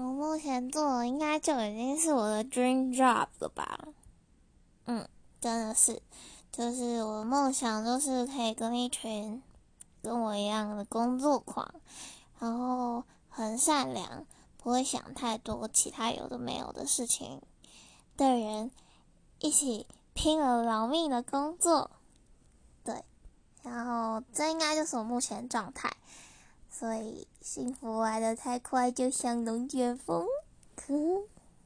我目前做的应该就已经是我的 dream job 了吧？嗯，真的是，就是我的梦想，就是可以跟一群跟我一样的工作狂，然后很善良，不会想太多其他有的没有的事情的人，一起拼了老命的工作。对，然后这应该就是我目前状态。所以幸福来的太快，就像龙卷风，呵。